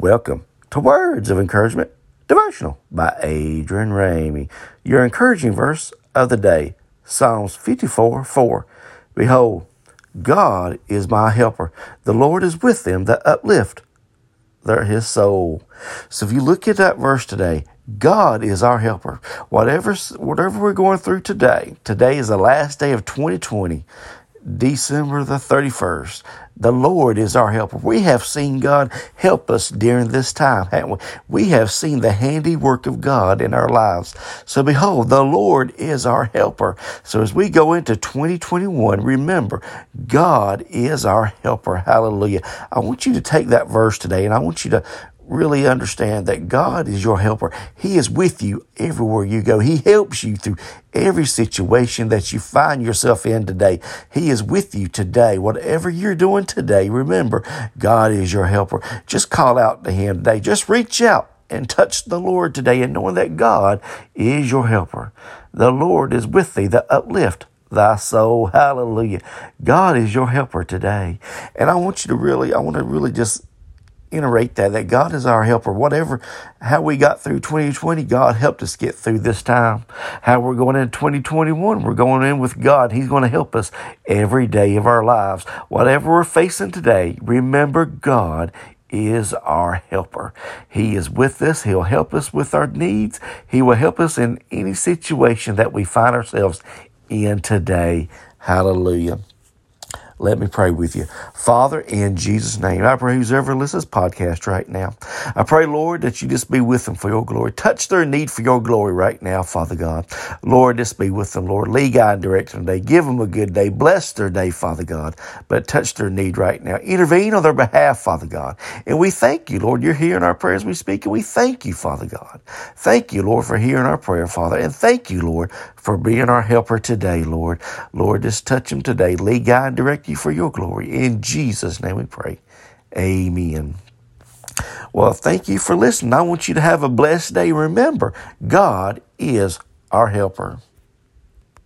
Welcome to Words of Encouragement Devotional by Adrian Ramey. Your encouraging verse of the day, Psalms 54 4. Behold, God is my helper. The Lord is with them that uplift their his soul. So if you look at that verse today, God is our helper. Whatever whatever we're going through today, today is the last day of 2020. December the 31st. The Lord is our helper. We have seen God help us during this time, haven't we? We have seen the handiwork of God in our lives. So behold, the Lord is our helper. So as we go into 2021, remember, God is our helper. Hallelujah. I want you to take that verse today and I want you to really understand that God is your helper. He is with you everywhere you go. He helps you through every situation that you find yourself in today. He is with you today. Whatever you're doing today, remember, God is your helper. Just call out to Him today. Just reach out and touch the Lord today and knowing that God is your helper. The Lord is with thee, the uplift thy soul. Hallelujah. God is your helper today. And I want you to really, I want to really just iterate that, that God is our helper. Whatever, how we got through 2020, God helped us get through this time. How we're going into 2021, we're going in with God. He's going to help us every day of our lives. Whatever we're facing today, remember God is our helper. He is with us. He'll help us with our needs. He will help us in any situation that we find ourselves in today. Hallelujah. Let me pray with you. Father, in Jesus' name, I pray who's ever listens podcast right now. I pray, Lord, that you just be with them for your glory. Touch their need for your glory right now, Father God. Lord, just be with them, Lord. Lead, guide, and direct them today. Give them a good day. Bless their day, Father God. But touch their need right now. Intervene on their behalf, Father God. And we thank you, Lord. You're hearing our prayers we speak, and we thank you, Father God. Thank you, Lord, for hearing our prayer, Father. And thank you, Lord, for being our helper today, Lord. Lord, just touch them today. Lead, guide, and direct you for your glory. In Jesus' name we pray. Amen. Well, thank you for listening. I want you to have a blessed day. Remember, God is our helper.